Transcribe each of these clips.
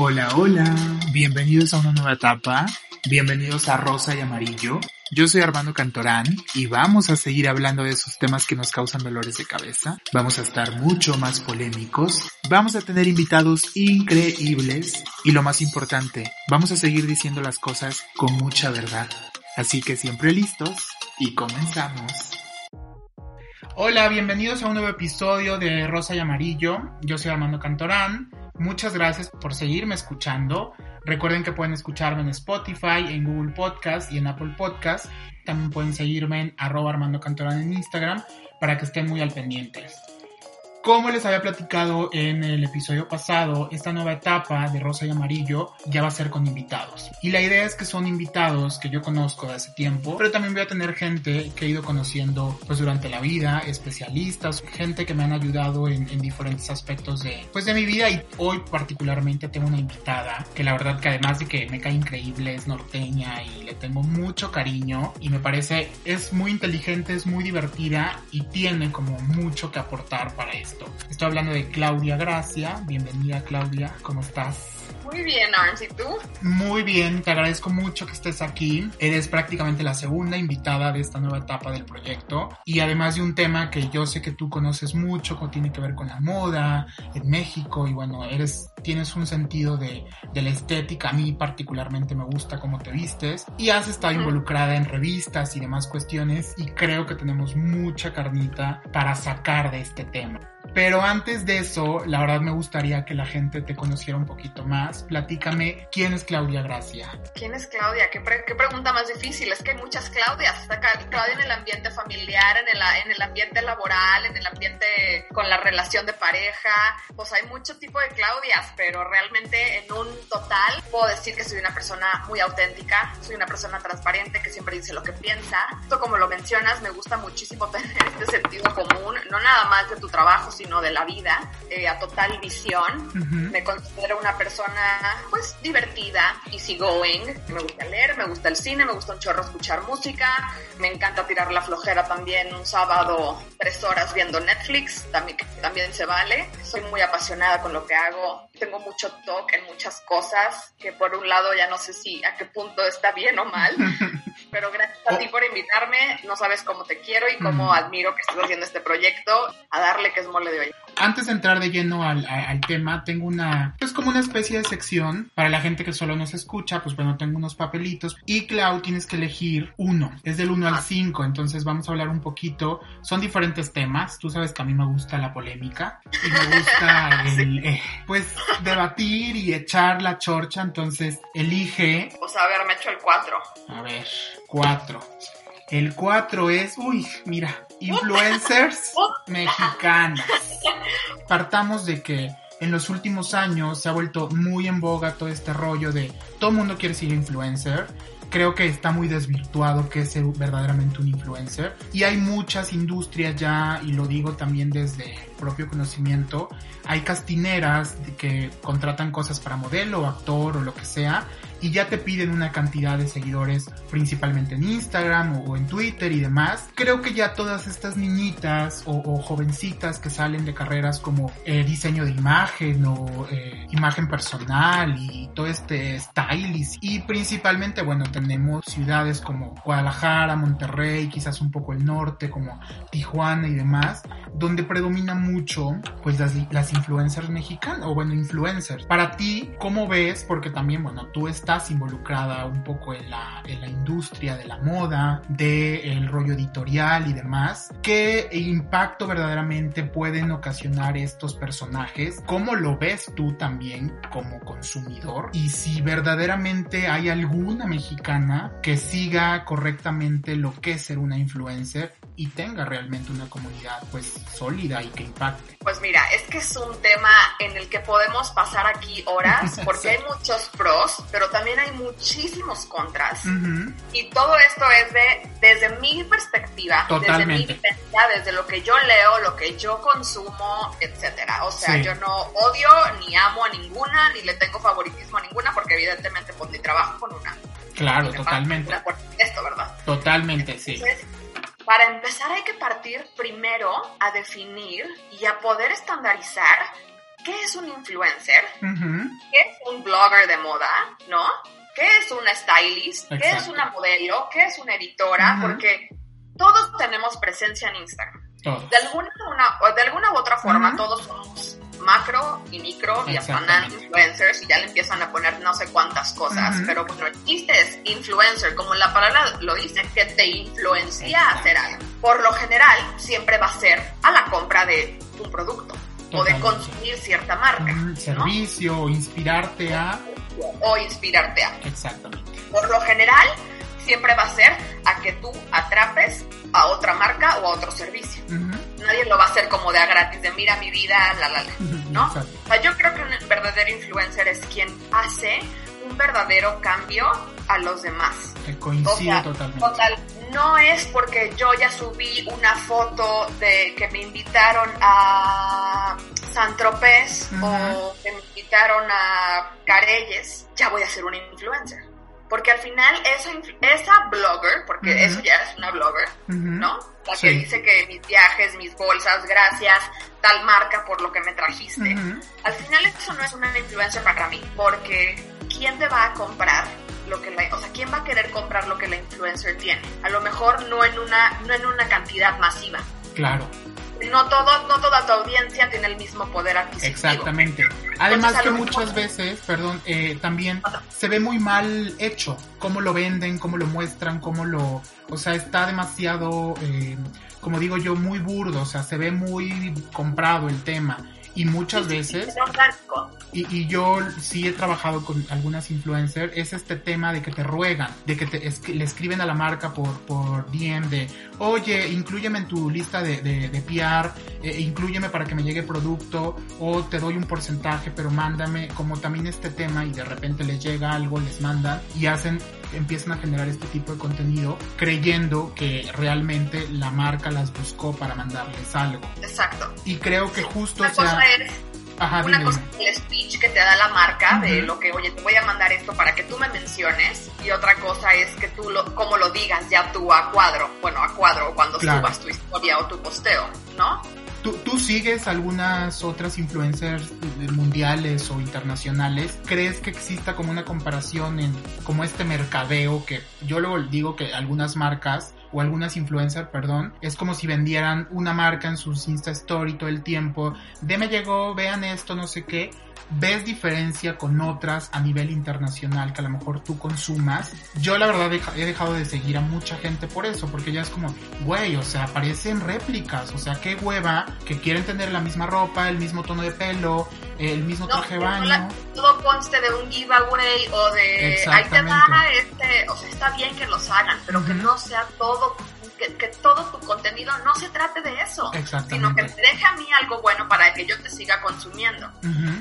Hola, hola, bienvenidos a una nueva etapa, bienvenidos a Rosa y Amarillo. Yo soy Armando Cantorán y vamos a seguir hablando de esos temas que nos causan dolores de cabeza. Vamos a estar mucho más polémicos, vamos a tener invitados increíbles y lo más importante, vamos a seguir diciendo las cosas con mucha verdad. Así que siempre listos y comenzamos. Hola, bienvenidos a un nuevo episodio de Rosa y Amarillo. Yo soy Armando Cantorán. Muchas gracias por seguirme escuchando. Recuerden que pueden escucharme en Spotify, en Google Podcast y en Apple Podcast. También pueden seguirme en arroba Armando Cantorán en Instagram para que estén muy al pendientes. Como les había platicado en el episodio pasado, esta nueva etapa de Rosa y Amarillo ya va a ser con invitados. Y la idea es que son invitados que yo conozco de hace tiempo, pero también voy a tener gente que he ido conociendo pues durante la vida, especialistas, gente que me han ayudado en, en diferentes aspectos de pues de mi vida. Y hoy particularmente tengo una invitada que la verdad que además de que me cae increíble es norteña y le tengo mucho cariño. Y me parece es muy inteligente, es muy divertida y tiene como mucho que aportar para esto. Estoy hablando de Claudia Gracia. Bienvenida Claudia, ¿cómo estás? Muy bien, Arns, ¿y tú? Muy bien, te agradezco mucho que estés aquí. Eres prácticamente la segunda invitada de esta nueva etapa del proyecto y además de un tema que yo sé que tú conoces mucho, que tiene que ver con la moda en México y bueno, eres tienes un sentido de, de la estética. A mí particularmente me gusta cómo te vistes y has estado involucrada en revistas y demás cuestiones y creo que tenemos mucha carnita para sacar de este tema. Pero antes de eso, la verdad me gustaría que la gente te conociera un poquito más. Platícame, ¿quién es Claudia Gracia? ¿Quién es Claudia? ¿Qué, pre qué pregunta más difícil? Es que hay muchas Claudias. Está Claudia en el ambiente familiar, en el, en el ambiente laboral, en el ambiente con la relación de pareja. Pues hay mucho tipo de Claudias, pero realmente en un total puedo decir que soy una persona muy auténtica, soy una persona transparente que siempre dice lo que piensa. Esto como lo mencionas, me gusta muchísimo tener este sentido común, no nada más de tu trabajo, sino de la vida, eh, a total visión. Uh -huh. Me considero una persona, pues, divertida, easygoing. Me gusta leer, me gusta el cine, me gusta un chorro escuchar música. Me encanta tirar la flojera también un sábado, tres horas viendo Netflix, también, también se vale. Soy muy apasionada con lo que hago. Tengo mucho toque en muchas cosas, que por un lado ya no sé si a qué punto está bien o mal. Pero gracias a ti por invitarme. No sabes cómo te quiero y cómo admiro que estés haciendo este proyecto. A darle que es mole de hoy. Antes de entrar de lleno al, al, tema, tengo una, pues como una especie de sección para la gente que solo nos escucha, pues bueno, tengo unos papelitos. Y Clau tienes que elegir uno, es del 1 al 5, entonces vamos a hablar un poquito, son diferentes temas, tú sabes que a mí me gusta la polémica y me gusta el, eh, pues debatir y echar la chorcha, entonces elige... Pues a ver, me echo el 4. A ver, 4. El 4 es, uy, mira, influencers mexicanas. Partamos de que en los últimos años se ha vuelto muy en boga todo este rollo de todo el mundo quiere ser influencer. Creo que está muy desvirtuado que es ser verdaderamente un influencer. Y hay muchas industrias ya, y lo digo también desde propio conocimiento, hay castineras que contratan cosas para modelo, actor o lo que sea, y ya te piden una cantidad de seguidores, principalmente en Instagram o, en Twitter y demás. Creo que ya todas estas niñitas o, o jovencitas que salen de carreras como eh, diseño de imagen o eh, imagen personal y todo este stylist y principalmente, bueno, tenemos ciudades como Guadalajara, Monterrey, quizás un poco el norte como Tijuana y demás, donde predomina mucho pues las, las influencers mexicanas o bueno, influencers. Para ti, ¿cómo ves? Porque también, bueno, tú estás estás involucrada un poco en la, industria de la moda, del de rollo editorial y demás. ¿Qué impacto verdaderamente pueden ocasionar estos personajes? ¿Cómo lo ves tú también como consumidor? Y si verdaderamente hay alguna mexicana que siga correctamente lo que es ser una influencer y tenga realmente una comunidad pues sólida y que impacte. Pues mira, es que es un tema en el que podemos pasar aquí horas porque sí. hay muchos pros, pero también hay muchísimos contras. Uh -huh. Y todo esto es de desde mi perspectiva, Totalmente. desde mi vivencia, desde lo que yo leo, lo que yo consumo, etcétera. O sea, sí. yo no odio ni amo a ninguna, ni le tengo favoritismo a ninguna, porque evidentemente pues ni trabajo con una. Claro, totalmente. Esto, ¿verdad? Totalmente, Entonces, sí. Para empezar hay que partir primero a definir y a poder estandarizar qué es un influencer, uh -huh. qué es un blogger de moda, ¿no? ¿Qué es una stylist? ¿Qué es una modelo? ¿Qué es una editora? Porque todos tenemos presencia en Instagram. De, alguna, una, de alguna u otra forma, todos somos macro y micro y hasta influencers y ya le empiezan a poner no sé cuántas cosas. Pero bueno, el chiste es influencer, como la palabra lo dice, que te influencia a hacer algo. Por lo general, siempre va a ser a la compra de un producto o de consumir cierta marca. servicio, o inspirarte a. O inspirarte a. Exactamente. Por lo general, siempre va a ser a que tú atrapes a otra marca o a otro servicio. Nadie lo va a hacer como de a gratis, de mira mi vida, la, la, la, ¿no? O sea, yo creo que un verdadero influencer es quien hace un verdadero cambio a los demás. Que coincide totalmente. Total, no es porque yo ya subí una foto de que me invitaron a San Tropez o que me invitaron a Carelles, ya voy a ser un influencer. Porque al final esa, esa blogger, porque eso ya es una blogger, ¿no? La que dice que mis viajes, mis bolsas, gracias, tal marca por lo que me trajiste. Al final eso no es una influencer para mí, porque ¿quién te va a comprar lo que la, o sea, quién va a querer comprar lo que la influencer tiene? A lo mejor no en una, no en una cantidad masiva. Claro no todo, no toda tu audiencia tiene el mismo poder adquisitivo. Exactamente. Además que muchas veces, perdón, eh, también se ve muy mal hecho, cómo lo venden, cómo lo muestran, cómo lo, o sea, está demasiado, eh, como digo yo, muy burdo, o sea, se ve muy comprado el tema y muchas veces y, y, yo sí he trabajado con algunas influencers es este tema de que te ruegan de que te, le escriben a la marca por por DM de oye incluyeme en tu lista de, de, de PR eh, incluyeme para que me llegue producto o te doy un porcentaje pero mándame como también este tema y de repente les llega algo les mandan y hacen empiezan a generar este tipo de contenido creyendo que realmente la marca las buscó para mandarles algo. Exacto. Y creo que justo... Una cosa es una cosa el speech que te da la marca de lo que, oye, te voy a mandar esto para que tú me menciones y otra cosa es que tú lo, como lo digas ya tú a cuadro, bueno, a cuadro cuando subas tu historia o tu posteo, ¿no? ¿Tú, ¿Tú, sigues algunas otras influencers mundiales o internacionales? ¿Crees que exista como una comparación en como este mercadeo que yo luego digo que algunas marcas o algunas influencers, perdón, es como si vendieran una marca en sus Insta Story todo el tiempo, de me llegó, vean esto, no sé qué, ves diferencia con otras a nivel internacional que a lo mejor tú consumas. Yo la verdad he dejado de seguir a mucha gente por eso, porque ya es como, güey, o sea, parecen réplicas, o sea, qué hueva que quieren tener la misma ropa, el mismo tono de pelo, el mismo traje de baño. todo conste de un giveaway o de ahí te da este, o sea, está bien que los hagan, pero que no sea todo que, todo tu contenido no se trate de eso, sino que te deje a mí algo bueno para que yo te siga consumiendo.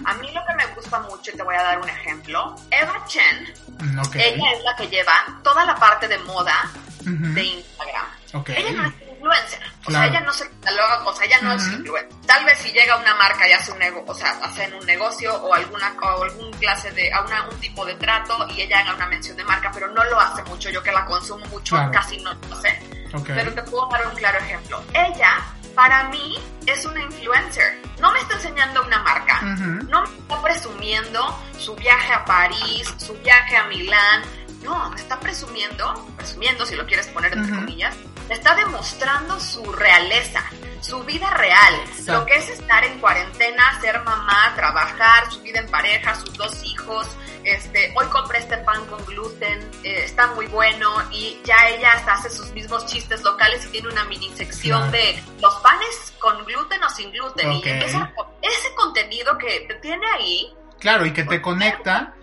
A mí lo que me gusta mucho, y te voy a dar un ejemplo, Eva Chen, mm, ella es la que lleva toda la parte de moda de Instagram. Ella no es influencer, o sea, ella no se cataloga, o sea, ella no es influencer. Tal vez si llega una marca y hace un negocio, o sea, hacen un negocio o alguna o algún clase de, a una, un tipo de trato y ella haga una mención de marca, pero no lo hace mucho, yo que la consumo mucho, casi no lo sé. Pero te puedo dar un claro ejemplo. Ella, para mí, es una influencer. No me está enseñando una marca. No me está presumiendo su viaje a París, su viaje a Milán. No, me está presumiendo, presumiendo si lo quieres poner entre comillas, me está demostrando su realeza, su vida real, lo que es estar en cuarentena, ser mamá, trabajar, su vida en pareja, sus dos hijos, este, hoy compré este pan con gluten, eh, está muy bueno y ya ella hasta hace sus mismos chistes locales y tiene una mini sección de los panes con gluten o sin gluten. Y ese contenido que tiene ahí Claro, y que te conecta.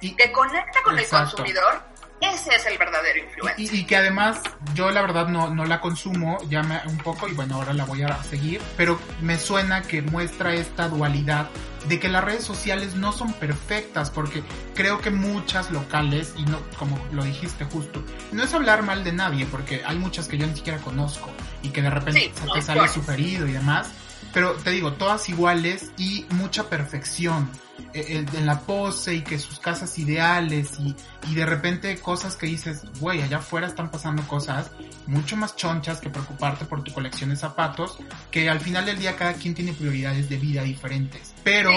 Y que conecta con el consumidor ese es el verdadero influencer. Y, que además yo la verdad no, no la consumo ya me, un poco y bueno, ahora la voy a seguir, pero me suena que muestra esta dualidad de que las redes sociales no son perfectas porque creo que muchas locales y no como lo dijiste justo no es hablar mal de nadie porque hay muchas que yo ni siquiera conozco y que de repente se te sale superido y demás pero te digo todas iguales y mucha perfección eh, en la pose y que sus casas ideales y, y de repente cosas que dices, güey, allá afuera están pasando cosas mucho más chonchas que preocuparte por tu colección de zapatos, que al final del día cada quien tiene prioridades de vida diferentes. Pero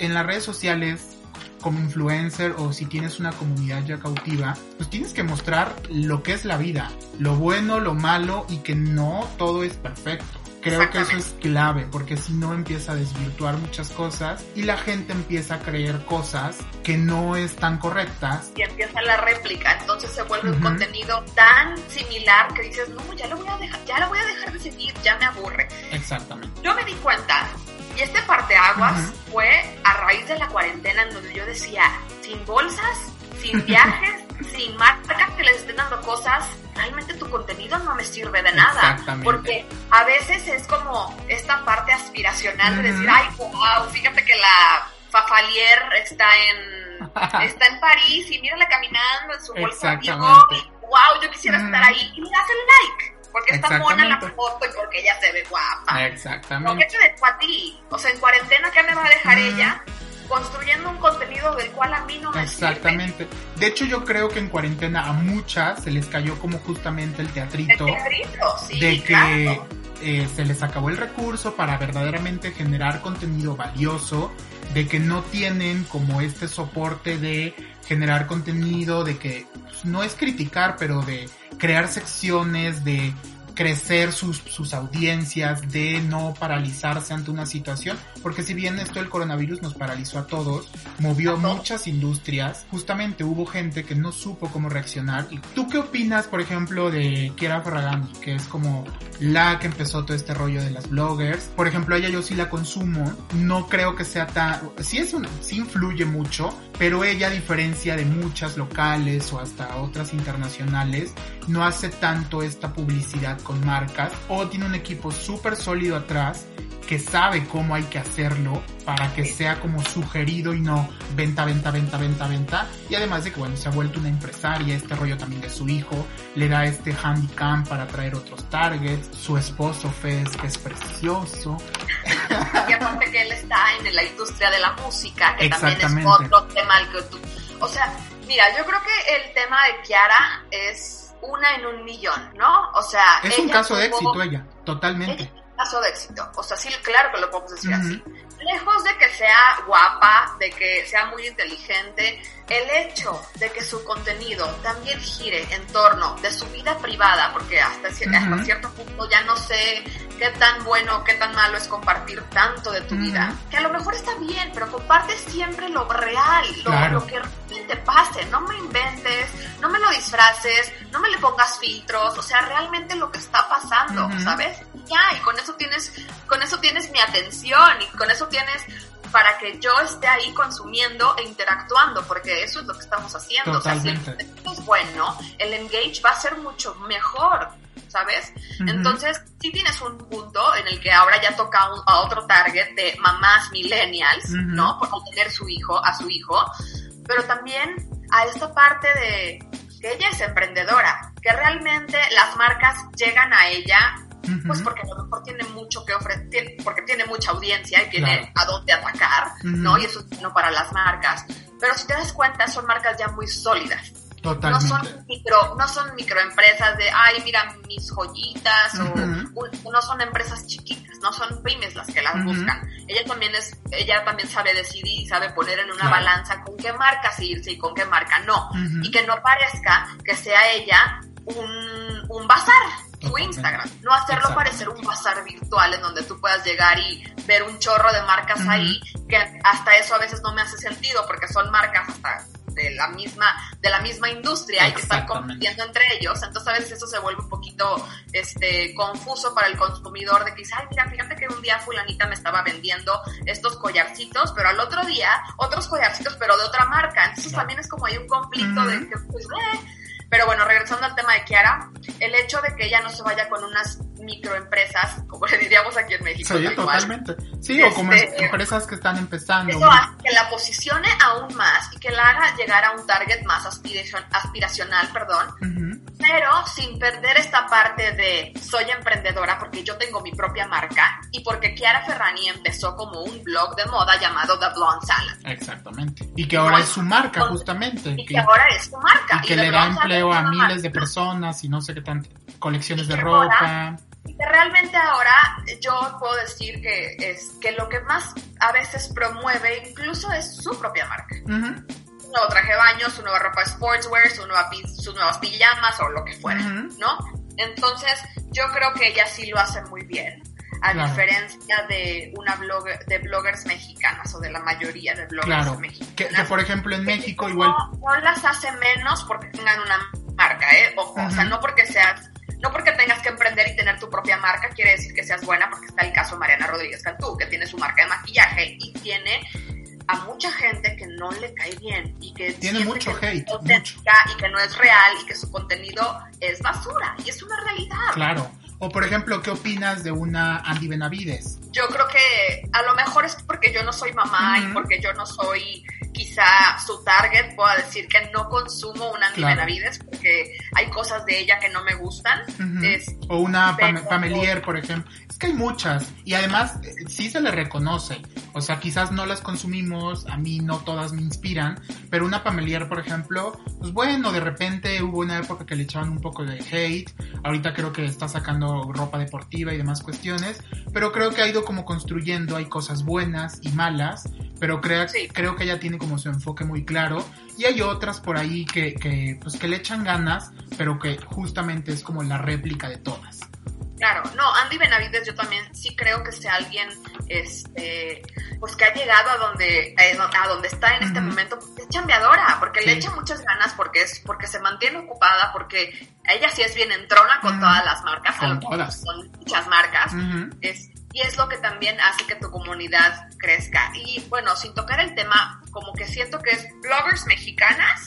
en las redes sociales como influencer o si tienes una comunidad ya cautiva, pues tienes que mostrar lo que es la vida, lo bueno, lo malo y que no todo es perfecto. Creo que eso es clave, porque si no empieza a desvirtuar muchas cosas y la gente empieza a creer cosas que no están correctas. Y empieza la réplica, entonces se vuelve un contenido tan similar que dices, no, ya lo voy a dejar, ya lo voy a dejar de seguir, ya me aburre. Exactamente. Yo me di cuenta, y este parteaguas aguas fue a raíz de la cuarentena en donde yo decía, sin bolsas, sin viajes, sin marcas que les estén dando cosas, realmente tu contenido no me sirve de nada. Porque a veces es como esta parte aspiracional de decir, ay, wow, fíjate que la Fafalier está en, está en París y mírala caminando en su bolsa wow, yo quisiera estar ahí y le das el like. Porque está mona la foto y porque ella se ve guapa. Exactamente. ¿Por qué te dejó a ti? O sea, en cuarentena, ¿qué me va a dejar ella? Construyendo un contenido del cual a mí no me Exactamente. De hecho, yo creo que en cuarentena a muchas se les cayó como justamente el teatrito. de que eh, se les acabó el recurso para verdaderamente generar contenido valioso, de que no tienen como este soporte de generar contenido, de que pues, no es criticar, pero de crear secciones, de crecer sus, sus audiencias, de no paralizarse ante una situación, porque si bien esto del coronavirus nos paralizó a todos, movió muchas industrias, justamente hubo gente que no supo cómo reaccionar. ¿Tú qué opinas, por ejemplo, de Kiera Ferragamo, que es como la que empezó todo este rollo de las bloggers? Por ejemplo, ella yo sí la consumo, no creo que sea tan, sí es un, sí influye mucho, pero ella a diferencia de muchas locales o hasta otras internacionales, no hace tanto esta publicidad con marcas o tiene un equipo súper sólido atrás que sabe cómo hay que hacerlo para que sea como sugerido y no venta, venta, venta, venta, venta. Y además de que, bueno, se ha vuelto una empresaria, este rollo también de su hijo, le da este handicap para traer otros targets, su esposo Fez, que es precioso. Y aparte que él está en la industria de la música, que también es otro tema al que tú... O sea, mira, yo creo que el tema de Kiara es una en un millón, ¿no? O sea... Es un caso de éxito ella, totalmente caso de éxito. O sea, sí, claro que lo podemos decir así. Lejos de que sea guapa, de que sea muy inteligente, el hecho de que su contenido también gire en torno de su vida privada, porque hasta, cierto punto ya no sé qué tan bueno qué tan malo es compartir tanto de tu vida, que a lo mejor está bien, pero comparte siempre lo real, lo, que realmente pase, no me inventes, no me lo disfraces, no me le pongas filtros, o sea, realmente lo que está pasando, ¿sabes? Ya, y con eso tienes, con eso tienes mi atención y con eso tienes para que yo esté ahí consumiendo e interactuando, porque eso es lo que estamos haciendo. O sea, si el es bueno, el engage va a ser mucho mejor, ¿sabes? Entonces, sí tienes un punto en el que ahora ya toca a otro target de mamás millennials, ¿no? Por tener su hijo, a su hijo, pero también a esta parte de que ella es emprendedora, que realmente las marcas llegan a ella pues porque a lo mejor tiene mucho que ofrecer, porque tiene mucha audiencia y tiene a dónde atacar, ¿no? Y eso es bueno para las marcas. Pero si te das cuenta, son marcas ya muy sólidas. Totalmente. No son micro, no son microempresas de, ay, mira mis joyitas, o no son empresas chiquitas, no son pymes las que las buscan. Ella también es, ella también sabe decidir y sabe poner en una balanza con qué marca irse y con qué marca no. Y que no parezca que sea ella un, un bazar, tu Instagram. No hacerlo parecer un bazar virtual en donde tú puedas llegar y ver un chorro de marcas ahí, que hasta eso a veces no me hace sentido porque son marcas hasta de la misma de la misma industria y que están compitiendo entre ellos. Entonces a veces eso se vuelve un poquito este confuso para el consumidor de que dice ay mira fíjate que un día fulanita me estaba vendiendo estos collarcitos pero al otro día otros collarcitos pero de otra marca entonces también es como hay un conflicto de que pues eh, pero bueno, regresando al tema de Kiara, el hecho de que ella no se vaya con unas microempresas, como le diríamos aquí en México. Sí, totalmente. Sí, o como este, empresas que están empezando. Eso hace que la posicione aún más y que la haga llegar a un target más aspiracional, perdón, pero sin perder esta parte de soy emprendedora porque yo tengo mi propia marca y porque Chiara Ferrani empezó como un blog de moda llamado The Blonde Salad. Exactamente. Y que ahora es su marca, justamente. Y que, ahora es su marca. Y que le da empleo a miles de personas y no sé qué tanto, colecciones de ropa. Realmente ahora yo puedo decir que es que lo que más a veces promueve incluso es su propia marca. Su nuevo traje de baño, su nueva ropa sportswear, su nueva, sus nuevas pijamas o lo que fuera, ¿no? Entonces, yo creo que ella sí lo hace muy bien a diferencia de una blogger, de bloggers mexicanas o de la mayoría de bloggers mexicanas. Que, que, por ejemplo en México igual... No, las hace menos porque tengan una marca, ¿eh? Ojo, o sea, no porque seas... No porque tengas que emprender y tener tu propia marca quiere decir que seas buena, porque está el caso de Mariana Rodríguez Cantú, que tiene su marca de maquillaje y tiene a mucha gente que no le cae bien y que tiene mucho hate mucho. y que no es real y que su contenido es basura y es una realidad. Claro. O por ejemplo, ¿qué opinas de una Andy Benavides? Yo creo que a lo mejor es porque yo no soy mamá y porque yo no soy quizá su target, puedo decir que no consumo una Andy Benavides porque hay cosas de ella que no me gustan. o una familiar, por ejemplo. Es que hay muchas. Y además eh, sí se le reconoce. O sea, quizás no las consumimos, a mí no todas me inspiran, pero una familiar, por ejemplo, pues bueno, de repente hubo una época que le echaban un poco de hate, ahorita creo que está sacando ropa deportiva y demás cuestiones, pero creo que ha ido como construyendo, hay cosas buenas y malas, pero creo, creo que ella tiene como su enfoque muy claro. Y hay otras por ahí que, que, pues, que le echan ganas, pero que justamente es como la réplica de todas. Claro, no, Andy Benavides yo también sí creo que sea alguien, este, pues que ha llegado a donde, a donde está en este momento, es chambeadora, porque le echa muchas ganas, porque es, porque se mantiene ocupada, porque ella sí es bien entrona con todas las marcas, con todas. Con muchas marcas, es, y es lo que también hace que tu comunidad crezca. Y bueno, sin tocar el tema, como que siento que es bloggers mexicanas,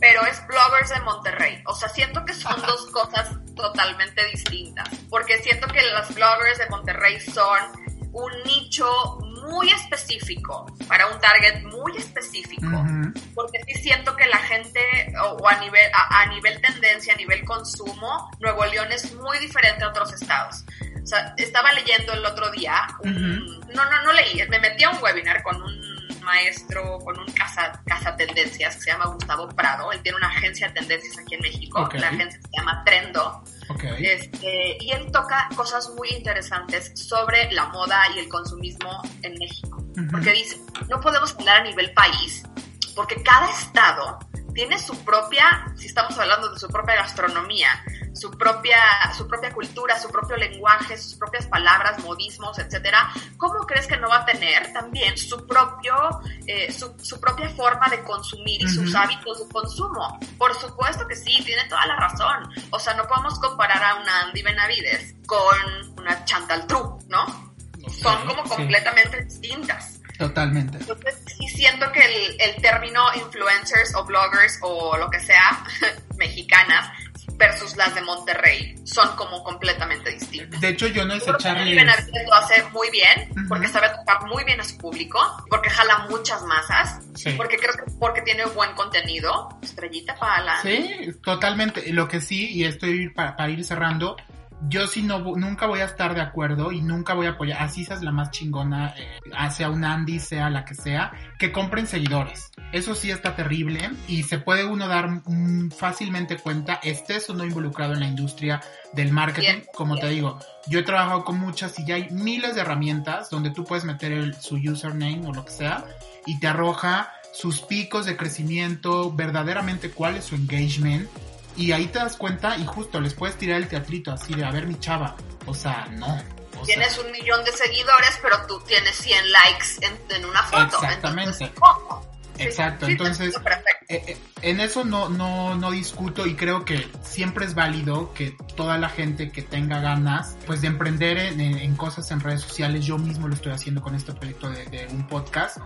pero es bloggers de Monterrey. O sea, siento que son dos cosas totalmente distintas, porque siento que las bloggers de Monterrey son un nicho muy específico, para un target muy específico, porque sí siento que la gente, o, a, nivel, a, nivel tendencia, a nivel consumo, Nuevo León es muy diferente a otros estados. O sea, estaba leyendo el otro día, no, no, no leí, me metí a un webinar con un maestro, con un casa, casa tendencias que se llama Gustavo Prado, él tiene una agencia de tendencias aquí en México, la agencia se llama Trendo, este, y él toca cosas muy interesantes sobre la moda y el consumismo en México. Porque dice, no podemos hablar a nivel país, porque cada estado tiene su propia, si estamos hablando de su propia gastronomía, su propia, su propia cultura, su propio lenguaje, sus propias palabras, modismos, etcétera, ¿cómo crees que no va a tener también su propio, eh, su, su, propia forma de consumir y sus hábitos de consumo? Por supuesto que sí, tiene toda la razón. O sea, no podemos comparar a una Andy Benavides con una Chantal True, ¿no? Son como completamente distintas. Totalmente. Entonces, sí siento que el, el, término influencers o bloggers o lo que sea, mexicanas, versus las de Monterrey son como completamente distintas. De hecho, yo no es echarle... lo hace muy bien, porque sabe tocar muy bien a su público, porque jala muchas masas, porque creo que porque tiene buen contenido. Estrellita para la... Sí, totalmente. Lo que sí, y estoy para ir cerrando, yo sí no, nunca voy a estar de acuerdo y nunca voy a apoyar, así seas la más chingona, eh, sea un Andy, sea la que sea, que compren seguidores. Eso sí está terrible y se puede uno dar fácilmente cuenta, estés o no involucrado en la industria del marketing. Como te digo, yo he trabajado con muchas y ya hay miles de herramientas donde tú puedes meter el, su username o lo que sea y te arroja sus picos de crecimiento, verdaderamente cuál es su engagement y ahí te das cuenta y justo les puedes tirar el teatrito así de, a ver mi chava. O sea, no. tienes un millón de seguidores, pero tú tienes 100 likes en, una foto. Exactamente. Exacto, entonces eh, eh, en eso no, no, no discuto y creo que siempre es válido que toda la gente que tenga ganas pues de emprender en, cosas en redes sociales, yo mismo lo estoy haciendo con este proyecto de, de, un podcast,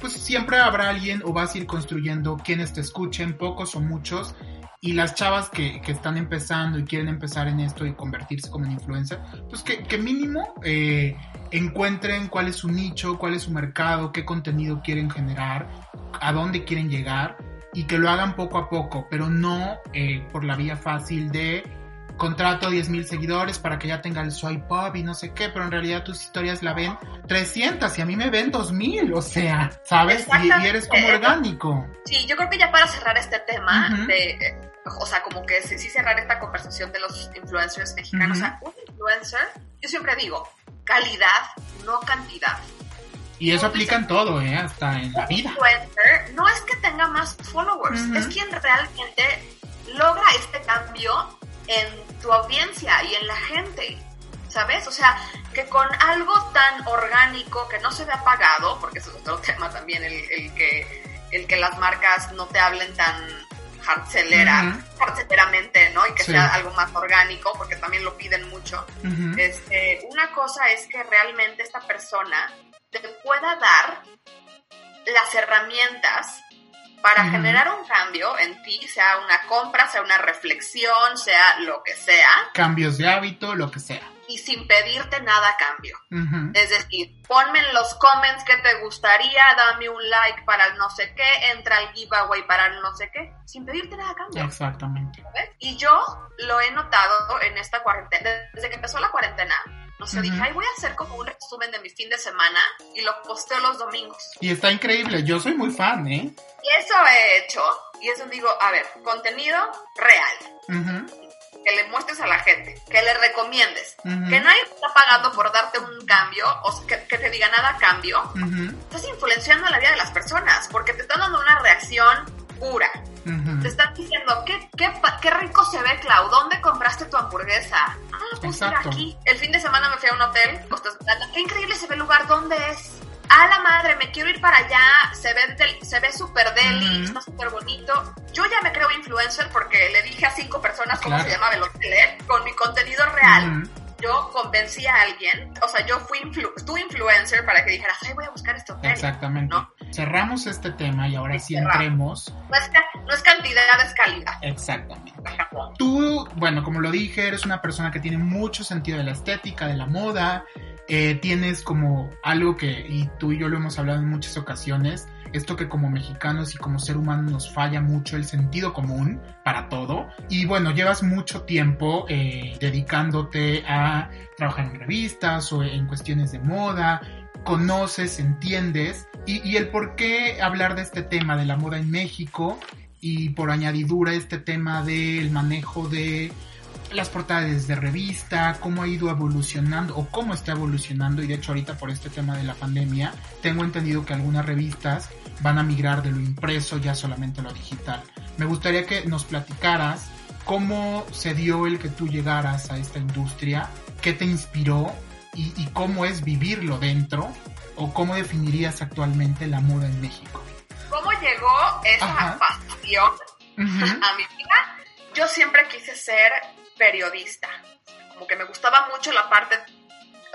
pues siempre habrá alguien o vas a ir construyendo quienes te escuchen, pocos o muchos, y las chavas que, que, están empezando y quieren empezar en esto y convertirse como en influencer, pues que, que mínimo eh, encuentren cuál es su nicho, cuál es su mercado, qué contenido quieren generar, a dónde quieren llegar y que lo hagan poco a poco, pero no eh, por la vía fácil de contrato 10 mil seguidores para que ya tenga el swipe up y no sé qué, pero en realidad tus historias la ven 300 y a mí me ven 2000, o sea, ¿sabes? Y, y, eres como orgánico. Sí, yo creo que ya para cerrar este tema de o sea, como que sí cerrar esta conversación de los influencers mexicanos. O sea, un influencer, yo siempre digo, calidad, no cantidad. Y eso aplica en todo, ¿eh? Hasta en la vida. Influencer no es más followers. Es quien realmente logra este cambio en tu audiencia y en la gente. ¿Sabes? O sea, que con algo tan orgánico que no se ve apagado, porque eso es otro tema también, el, el que, el que las marcas no te hablen tan hardcelera, ¿no? Y que sea algo más orgánico, porque también lo piden mucho. este, una cosa es que realmente esta persona te pueda dar las herramientas para generar un cambio en ti, sea una compra, sea una reflexión, sea lo que sea. Cambios de hábito, lo que sea. Y sin pedirte nada a cambio. Es decir, ponme en los comments qué te gustaría, dame un like para el no sé qué, entra al giveaway para el no sé qué, sin pedirte nada a cambio. Exactamente. Y yo lo he notado en esta cuarentena, desde que empezó la cuarentena, no sé, dije, ay, voy a hacer como un resumen de mi fin de semana y lo posteo los domingos. Y está increíble, yo soy muy fan, ¿eh? Y eso he hecho, y eso digo, a ver, contenido real. Que le muestres a la gente, que le recomiendes, que nadie está pagando por darte un cambio o que, te diga nada a cambio. Estás influenciando la vida de las personas porque te están dando una reacción pura. Te están diciendo, ¿qué, qué, qué rico se ve, Clau, ¿dónde compraste tu hamburguesa? pues aquí. El fin de semana me fui a un hotel, Qué increíble se ve el lugar, ¿dónde es? A la madre, me quiero ir para allá, se ve, se ve súper deli, está súper bonito. Yo ya me creo influencer porque le dije a cinco personas cómo se llamaba el hotel, ¿eh? con mi contenido real. Yo convencí a alguien, o sea, yo fui tu influencer para que dijeras, ay, voy a buscar este hotel. Exactamente. Cerramos este tema y ahora sí entremos. No es, no es cantidad, es calidad. Exactamente. Tú, bueno, como lo dije, eres una persona que tiene mucho sentido de la estética, de la moda. Eh, tienes como algo que, y tú y yo lo hemos hablado en muchas ocasiones, esto que como mexicanos y como ser humano nos falla mucho el sentido común para todo. Y bueno, llevas mucho tiempo eh, dedicándote a trabajar en revistas o en cuestiones de moda, conoces, entiendes, y, y el por qué hablar de este tema de la moda en México y por añadidura este tema del manejo de las portadas de revista, cómo ha ido evolucionando o cómo está evolucionando y de hecho ahorita por este tema de la pandemia tengo entendido que algunas revistas van a migrar de lo impreso ya solamente a lo digital. Me gustaría que nos platicaras cómo se dio el que tú llegaras a esta industria, qué te inspiró y, y cómo es vivirlo dentro o cómo definirías actualmente la moda en México. ¿Cómo llegó esa pasión a mi vida? Yo siempre quise ser periodista. Como que me gustaba mucho la parte,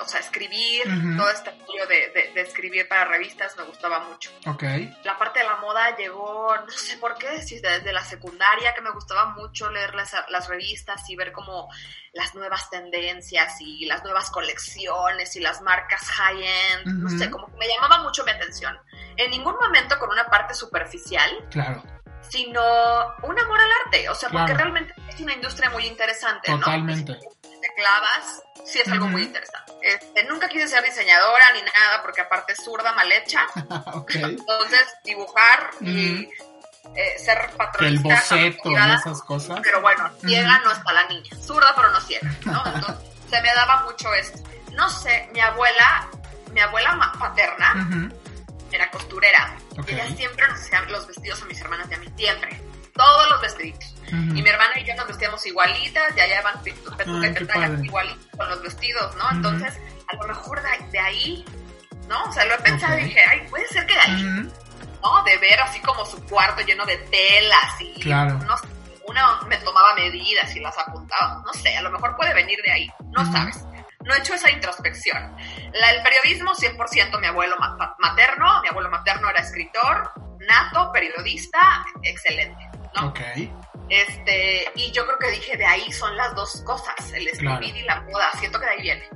o sea, escribir, todo este apoyo de, de, escribir para revistas me gustaba mucho. Okay. La parte de la moda llegó, no sé por qué, desde la secundaria que me gustaba mucho leer las, las revistas y ver como las nuevas tendencias y las nuevas colecciones y las marcas high-end, no sé, como que me llamaba mucho mi atención. En ningún momento con una parte superficial. Claro sino un amor al arte, o sea, porque realmente es una industria muy interesante, Totalmente. ¿no? Clavas, sí es algo muy interesante. Este, nunca quise ser diseñadora ni nada, porque aparte es zurda mal hecha. Entonces, dibujar y eh, ser patronista. El boceto y esas cosas. Pero bueno, ciega no está la niña. Zurda, pero no ciega, ¿no? Entonces, se me daba mucho esto. No sé, mi abuela, mi abuela paterna, era costurera. Y ella siempre nos hacía los vestidos a mis hermanas y a mí, siempre. Todos los vestiditos. Y mi hermana y yo nos vestíamos igualitas, ya llevan igualitos con los vestidos, ¿no? Entonces, a lo mejor de, ahí, ¿no? O sea, lo he pensado y dije, ay, puede ser que de ahí, ¿no? De ver así como su cuarto lleno de telas y, claro. no una me tomaba medidas y las apuntaba, no sé, a lo mejor puede venir de ahí, no sabes no he hecho esa introspección. La, el periodismo, 100% mi abuelo materno, mi abuelo materno era escritor, nato, periodista, excelente, ¿no? Ok. Este, y yo creo que dije, de ahí son las dos cosas, el escribir y la moda, siento que de ahí viene.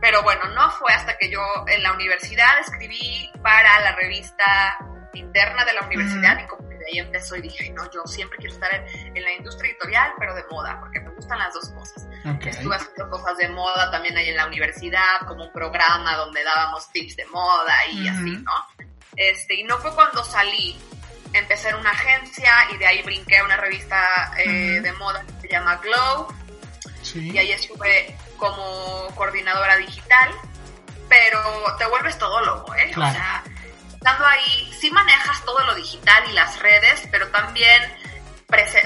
Pero bueno, no fue hasta que yo en la universidad escribí para la revista interna de la universidad y como que de ahí empezó y dije, no, yo siempre quiero estar en, la industria editorial, pero de moda, porque me gustan las dos cosas. Estuve haciendo cosas de moda también ahí en la universidad, como un programa donde dábamos tips de moda y así, ¿no? Este, y no fue cuando salí, empecé en una agencia y de ahí brinqué a una revista eh, de moda que se llama Glow. Y ahí estuve como coordinadora digital, pero te vuelves todo loco, ¿eh? O sea, estando ahí sí manejas todo lo digital y las redes, pero también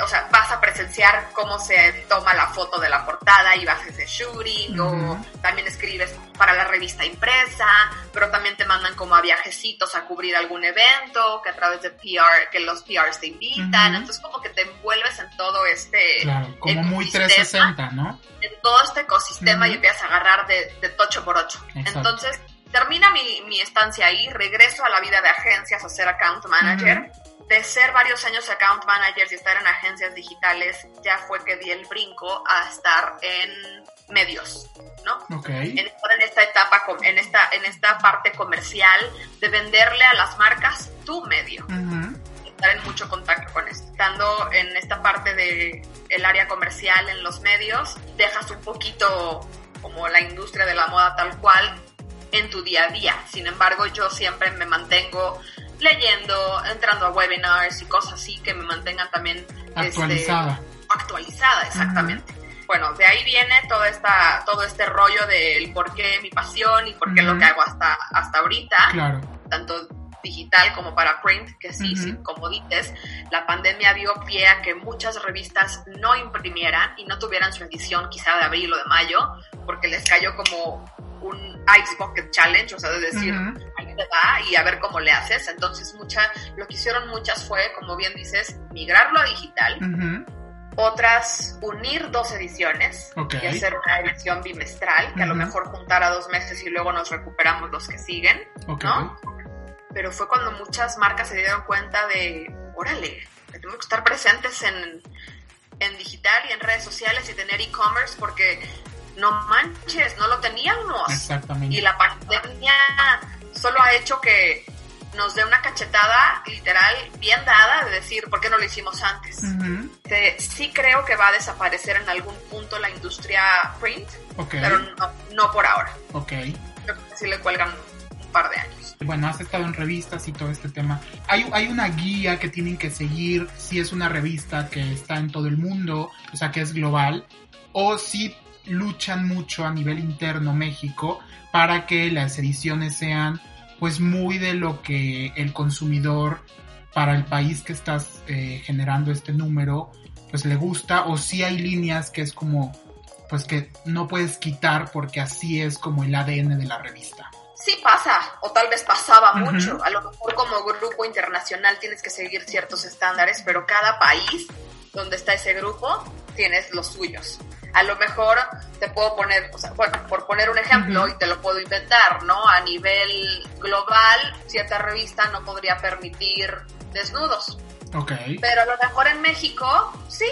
o sea, vas a presenciar cómo se toma la foto de la portada y vas a ese shooting, o también escribes para la revista impresa, pero también te mandan como a viajecitos a cubrir algún evento, que a través de PR, que los PRs te invitan, entonces como que te envuelves en todo este... Claro, como muy 360, ¿no? En todo este ecosistema y empiezas a agarrar de, de tocho por ocho. Entonces, termina mi, mi, estancia ahí, regreso a la vida de agencias a ser account manager de ser varios años account managers y estar en agencias digitales, ya fue que di el brinco a estar en medios, ¿no? Okay. En, esta etapa, en esta, en esta parte comercial de venderle a las marcas tu medio. Estar en mucho contacto con esto. Estando en esta parte de el área comercial en los medios, dejas un poquito como la industria de la moda tal cual en tu día a día. Sin embargo, yo siempre me mantengo leyendo, entrando a webinars y cosas así que me mantengan también este, actualizada. actualizada, exactamente. Bueno, de ahí viene toda esta, todo este rollo del por qué mi pasión y por qué lo que hago hasta, hasta ahorita. Claro. Tanto digital como para print, que sí, como dices, la pandemia dio pie a que muchas revistas no imprimieran y no tuvieran su edición quizá de abril o de mayo, porque les cayó como un Ice Bucket Challenge, o sea, de decir, ahí te va y a ver cómo le haces. Entonces, mucha, lo que hicieron muchas fue, como bien dices, migrarlo a digital. Otras, unir dos ediciones y hacer una edición bimestral, que a lo mejor juntara dos meses y luego nos recuperamos los que siguen, ¿no? Pero fue cuando muchas marcas se dieron cuenta de, órale, tenemos que estar presentes en, en digital y en redes sociales y tener e-commerce porque no manches, no lo teníamos. Exactamente. Y la pandemia solo ha hecho que nos dé una cachetada literal bien dada de decir, ¿por qué no lo hicimos antes? sí creo que va a desaparecer en algún punto la industria print, pero no, por ahora. Ok. Creo que sí le cuelgan un par de años. Bueno, has estado en revistas y todo este tema. Hay, hay una guía que tienen que seguir si es una revista que está en todo el mundo, o sea, que es global, o si luchan mucho a nivel interno México para que las ediciones sean pues muy de lo que el consumidor para el país que estás eh, generando este número pues le gusta o si hay líneas que es como pues que no puedes quitar porque así es como el ADN de la revista. Sí pasa, o tal vez pasaba mucho. A lo mejor como grupo internacional tienes que seguir ciertos estándares, pero cada país donde está ese grupo tienes los suyos a lo mejor te puedo poner, o sea, bueno, por poner un ejemplo, y te lo puedo inventar, ¿no? A nivel global, cierta revista no podría permitir desnudos. Ok. Pero a lo mejor en México, sí,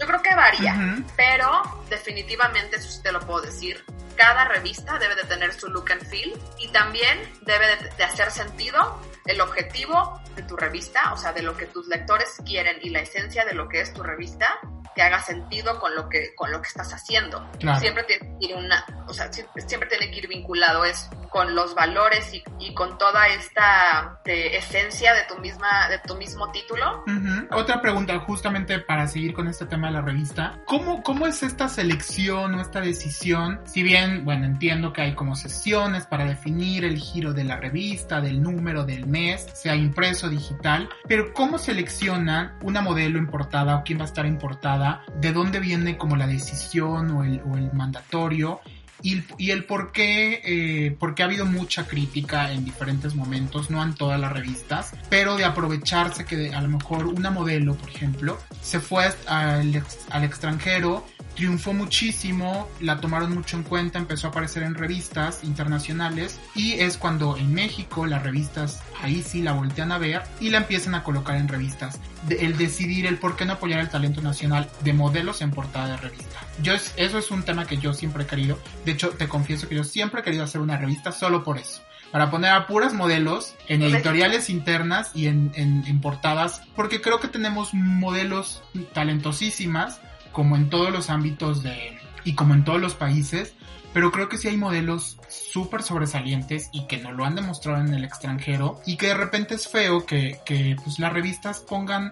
yo creo que varía. Pero definitivamente, eso sí te lo puedo decir, cada revista debe de tener su look and feel y también debe de, hacer sentido el objetivo de tu revista, o sea, de lo que tus lectores quieren y la esencia de lo que es tu revista que haga sentido con lo que con lo que estás haciendo. Siempre tiene que ir una, o sea, siempre, tiene que ir vinculado es con los valores y, con toda esta esencia de tu misma de tu mismo título. Otra pregunta justamente para seguir con este tema de la revista, ¿cómo cómo es esta selección o esta decisión? Si bien, bueno, entiendo que hay como sesiones para definir el giro de la revista, del número del mes, sea impreso, digital, pero ¿cómo seleccionan una modelo importada o quién va a estar importada de dónde viene como la decisión o el, mandatorio y, el por qué, eh, porque ha habido mucha crítica en diferentes momentos, no en todas las revistas, pero de aprovecharse que a lo mejor una modelo, por ejemplo, se fue al, al extranjero triunfó muchísimo, la tomaron mucho en cuenta, empezó a aparecer en revistas internacionales y es cuando en México las revistas ahí sí la voltean a ver y la empiezan a colocar en revistas. el decidir el por qué no apoyar el talento nacional de modelos en portada de revista. Yo eso es un tema que yo siempre he querido. De hecho, te confieso que yo siempre he querido hacer una revista solo por eso para poner a puras modelos en editoriales internas y en, en, portadas, porque creo que tenemos modelos talentosísimas como en todos los ámbitos de, y como en todos los países, pero creo que sí hay modelos súper sobresalientes y que no lo han demostrado en el extranjero y que de repente es feo que, que pues las revistas pongan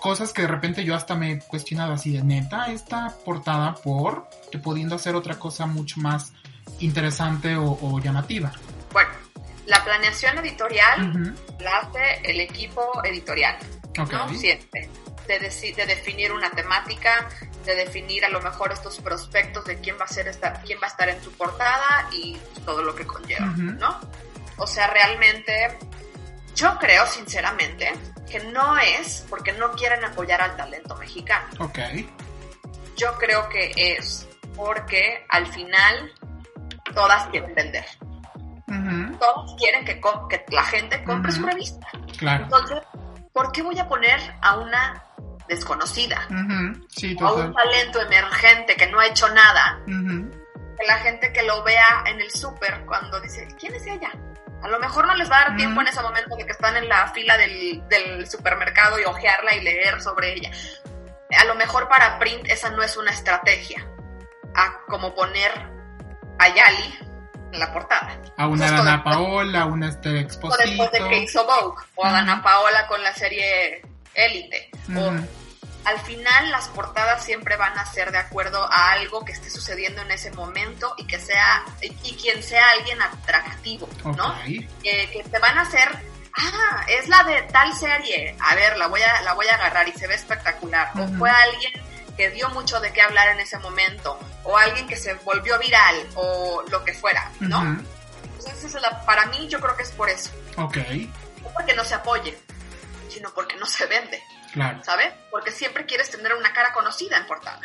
cosas que de repente yo hasta me he cuestionado así de neta esta portada por que pudiendo hacer otra cosa mucho más interesante o, llamativa. Bueno, La planeación editorial la hace el equipo editorial, ¿no? Siempre. De, de, definir una temática, de definir a lo mejor estos prospectos de quién va a ser esta, quién va a estar en su portada y todo lo que conlleva, ¿no? O sea, realmente yo creo sinceramente que no es porque no quieren apoyar al talento mexicano. Ok. Yo creo que es porque al final todas quieren vender. Todos quieren que, que, la gente compre su revista. Claro. Entonces, ¿por qué voy a poner a una desconocida? sí, o a un talento emergente que no ha hecho nada. Que la gente que lo vea en el súper cuando dice, ¿quién es ella? A lo mejor no les va a dar tiempo en ese momento de que están en la fila del, del supermercado y ojearla y leer sobre ella. A lo mejor para print esa no es una estrategia. A como poner a Yali la portada. A una Dana Paola, a una Esther Exposito. O después de que hizo Vogue. O a Dana Paola con la serie Élite. O al final las portadas siempre van a ser de acuerdo a algo que esté sucediendo en ese momento y que sea, y quien sea alguien atractivo, ¿no? que te van a hacer, ah, es la de tal serie, a ver, la voy a, la voy a agarrar y se ve espectacular. O fue alguien que dio mucho de qué hablar en ese momento, o alguien que se volvió viral, o lo que fuera, ¿no? Entonces, para mí yo creo que es por eso. Ok. No porque no se apoye, sino porque no se vende. Claro. ¿Sabes? Porque siempre quieres tener una cara conocida en portada.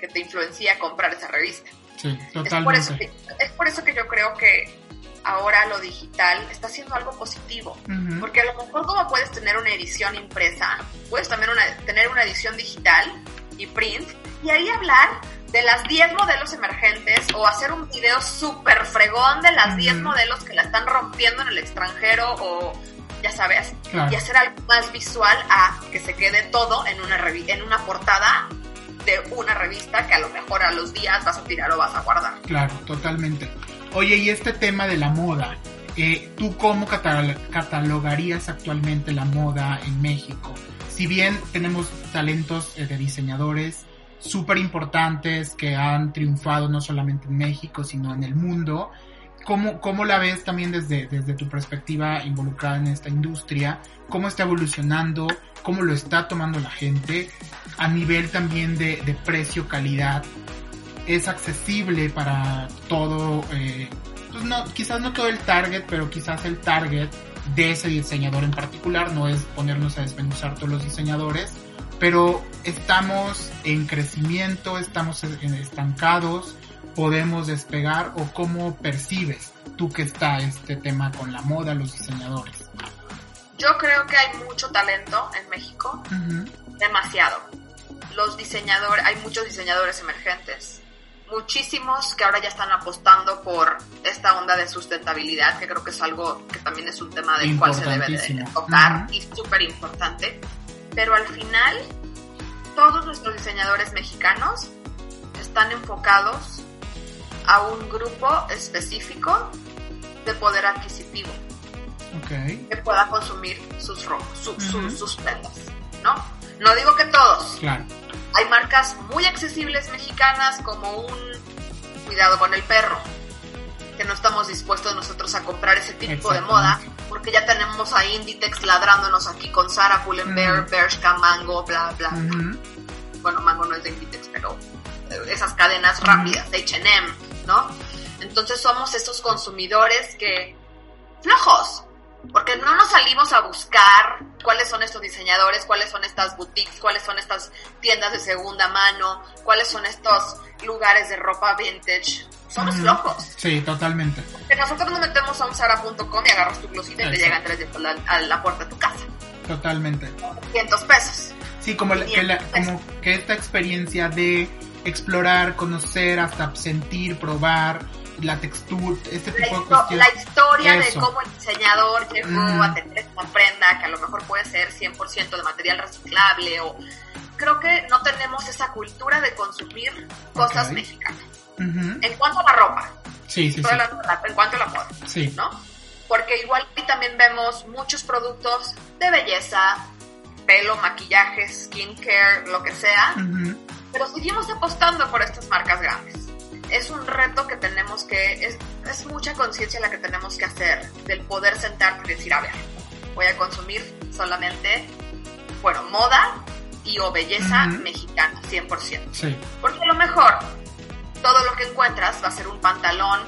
Que te influencia a comprar esa revista. Sí, totalmente. Es por eso que, yo creo que ahora lo digital está siendo algo positivo. Porque a lo mejor como puedes tener una edición impresa, puedes también tener una edición digital y print y ahí hablar de las 10 modelos emergentes o hacer un video súper fregón de las 10 modelos que la están rompiendo en el extranjero o ya sabes, y hacer algo más visual a que se quede todo en una, en una portada de una revista que a lo mejor a los días vas a tirar o vas a guardar. Claro, totalmente. Oye, y este tema de la moda, eh, ¿tú cómo catalogarías actualmente la moda en México? Si bien tenemos talentos eh, de diseñadores súper importantes que han triunfado no solamente en México, sino en el mundo, ¿Cómo, ¿Cómo, la ves también desde, desde tu perspectiva involucrada en esta industria? ¿Cómo está evolucionando? ¿Cómo lo está tomando la gente? A nivel también de, de precio, calidad. ¿Es accesible para todo? Eh, pues no, quizás no todo el target, pero quizás el target de ese diseñador en particular. No es ponernos a desmenuzar todos los diseñadores. Pero estamos en crecimiento, estamos estancados podemos despegar o cómo percibes tú que está este tema con la moda, los diseñadores? Yo creo que hay mucho talento en México, demasiado. Los diseñadores, hay muchos diseñadores emergentes, muchísimos que ahora ya están apostando por esta onda de sustentabilidad, que creo que es algo que también es un tema del cual se debe de tocar y súper importante. Pero al final, todos nuestros diseñadores mexicanos están enfocados a un grupo específico de poder adquisitivo que pueda consumir sus, sus, prendas, ¿no? No digo que todos. Hay marcas muy accesibles mexicanas como un cuidado con el perro, que no estamos dispuestos nosotros a comprar ese tipo de moda, porque ya tenemos a Inditex ladrándonos aquí con Sara, Pull&Bear, Bershka, Mango, bla, bla. Bueno, Mango no es de Inditex, pero esas cadenas rápidas de H&M, ¿no? Entonces somos estos consumidores que flojos, porque no nos salimos a buscar cuáles son estos diseñadores, cuáles son estas boutiques, cuáles son estas tiendas de segunda mano, cuáles son estos lugares de ropa vintage. Somos flojos. Sí, totalmente. Que nosotros nos metemos a un zara.com y agarras tu blusita y te llegan tres días a la, puerta de tu casa. Totalmente. 500 pesos. Sí, como, como que esta experiencia de explorar, conocer, hasta sentir, probar la textura, este tipo de cuestiones. La historia de cómo el diseñador llegó a tener esta prenda que a lo mejor puede ser 100% de material reciclable o creo que no tenemos esa cultura de consumir cosas mexicanas. En cuanto a la ropa. Sí, sí, sí. en cuanto a la moda. Sí. ¿No? Porque igual también vemos muchos productos de belleza, pelo, maquillaje, skincare, lo que sea, pero seguimos apostando por estas marcas grandes. Es un reto que tenemos que, es, es mucha conciencia la que tenemos que hacer del poder sentarte y decir, a ver, voy a consumir solamente, bueno, moda y o belleza mexicana, 100%. Sí. Porque a lo mejor todo lo que encuentras va a ser un pantalón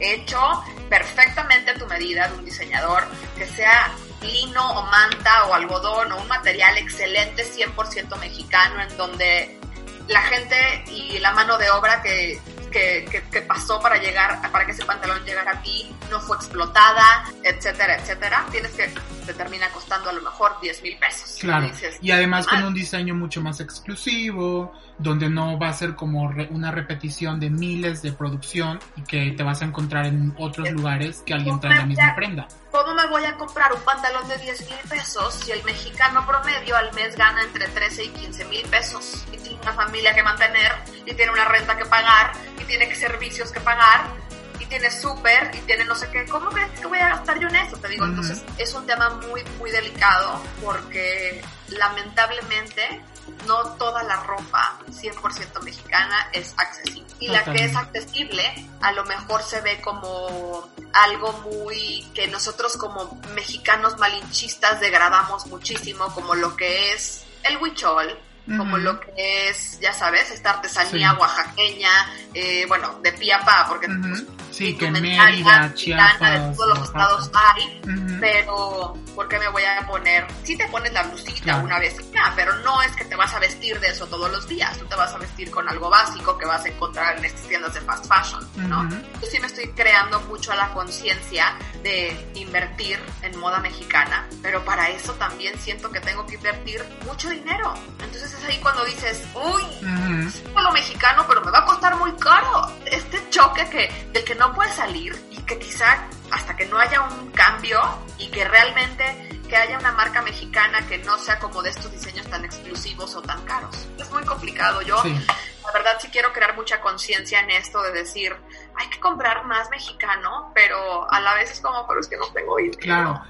hecho perfectamente a tu medida de un diseñador, que sea lino o manta o algodón o un material excelente 100% mexicano en donde la gente y la mano de obra que, que, pasó para llegar, para que ese pantalón llegara a ti no fue explotada, etcétera, etcétera, tienes que, te termina costando a lo mejor 10 mil pesos. Claro. y además con un diseño mucho más exclusivo, donde no va a ser como una repetición de miles de producción y que te vas a encontrar en otros lugares que alguien trae la misma prenda. ¿Cómo me voy a comprar un pantalón de 10 mil pesos si el mexicano promedio al mes gana entre 13 y 15 mil pesos y tiene una familia que mantener y tiene una renta que pagar y tiene servicios que pagar y tiene súper y tiene no sé qué, ¿cómo crees que voy a gastar yo en eso? Te digo, entonces es un tema muy, muy delicado porque lamentablemente no toda la ropa 100% mexicana es accesible. Y la que es accesible a lo mejor se ve como algo muy que nosotros como mexicanos malinchistas degradamos muchísimo, como lo que es el huichol, como lo que es, ya sabes, esta artesanía oaxaqueña, eh, bueno, de pie a pa, porque pues, sí, que Mérida, Chiapas, de todos los estados hay, pero ¿por qué me voy a poner? Sí te pones la blusita una vez ya, pero no es que te vas a vestir de eso todos los días, tú te vas a vestir con algo básico que vas a encontrar en estas tiendas de fast fashion, ¿no? Yo sí me estoy creando mucho a la conciencia de invertir en moda mexicana, pero para eso también siento que tengo que invertir mucho dinero. Entonces es ahí cuando dices, uy, es lo mexicano, pero me va a costar muy caro. Este choque que, del que no puede salir y que quizá hasta que no haya un cambio y que realmente que haya una marca mexicana que no sea como de estos diseños tan exclusivos o tan caros. Es muy complicado. Yo, la verdad, sí quiero crear mucha conciencia en esto de decir, hay que comprar más mexicano, pero a la vez es como, pero es que no tengo dinero. Claro.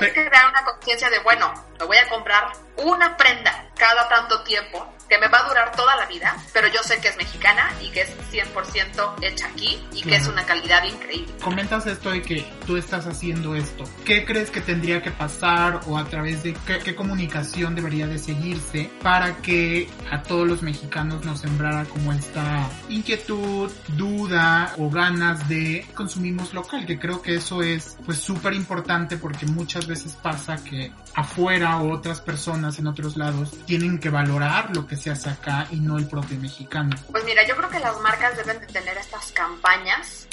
Hay que crear una conciencia de, bueno, me voy a comprar una prenda cada tanto tiempo que me va a durar toda la vida, pero yo sé que es mexicana y que es 100% hecha aquí y que es una calidad increíble. Comentas esto de que tú estás haciendo esto. ¿Qué crees que tendría que pasar o a través de qué, comunicación debería de seguirse para que a todos los mexicanos nos sembrara como esta inquietud, duda o ganas de consumimos local? Que creo que eso es pues súper importante porque muchas veces pasa que afuera o otras personas en otros lados tienen que valorar lo que se hace acá y no el propio mexicano. Pues mira, yo creo que las marcas deben de tener estas campañas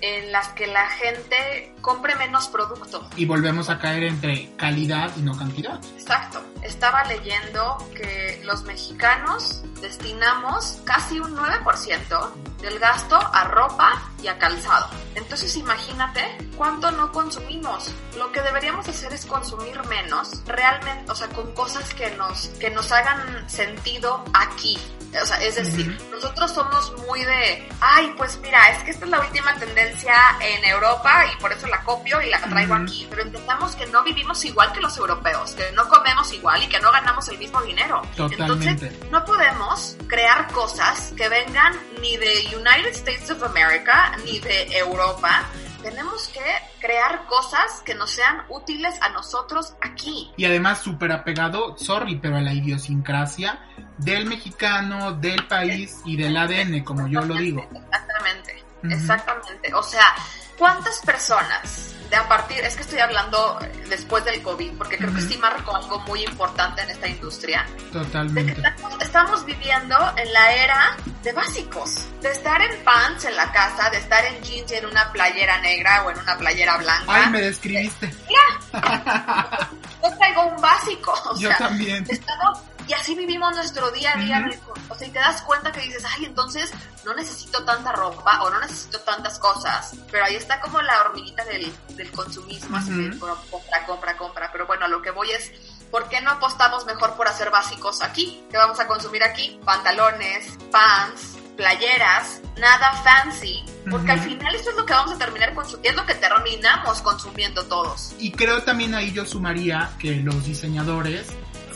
en las que la gente compre menos producto. Y volvemos a caer entre calidad y no cantidad. Exacto. Estaba leyendo que los mexicanos destinamos casi un 9% del gasto a ropa y a calzado. Entonces imagínate cuánto no consumimos. Lo que deberíamos hacer es consumir menos, realmente, o sea, con cosas que nos, que nos hagan sentido aquí. O sea, es decir, nosotros somos muy de, ay, pues mira, es que esta es la última tendencia en Europa y por eso la copio y la traigo aquí. Pero entendamos que no vivimos igual que los europeos, que no comemos igual y que no ganamos el mismo dinero. Totalmente. Entonces, no podemos crear cosas que vengan ni de United States of America ni de Europa tenemos que crear cosas que nos sean útiles a nosotros aquí. Y además súper apegado, sorry, pero a la idiosincrasia del mexicano, del país y del ADN, como yo lo digo. Exactamente, exactamente. O sea, ¿cuántas personas de a partir, es que estoy hablando después del COVID, porque creo que sí marcó algo muy importante en esta industria. Totalmente. estamos viviendo en la era de básicos, de estar en pants en la casa, de estar en jeans en una playera negra o en una playera blanca. Ay, me describiste. Ya. Yo traigo un básico. Yo también. Estamos y así vivimos nuestro día a día. O sea, y te das cuenta que dices, ay, entonces no necesito tanta ropa o no necesito tantas cosas. Pero ahí está como la hormiguita del, del consumismo, así de compra, compra, compra. Pero bueno, lo que voy es, ¿por qué no apostamos mejor por hacer básicos aquí? ¿Qué vamos a consumir aquí? Pantalones, pants, playeras, nada fancy, porque al final eso es lo que vamos a terminar consumiendo, es lo que terminamos consumiendo todos. Y creo también ahí yo sumaría que los diseñadores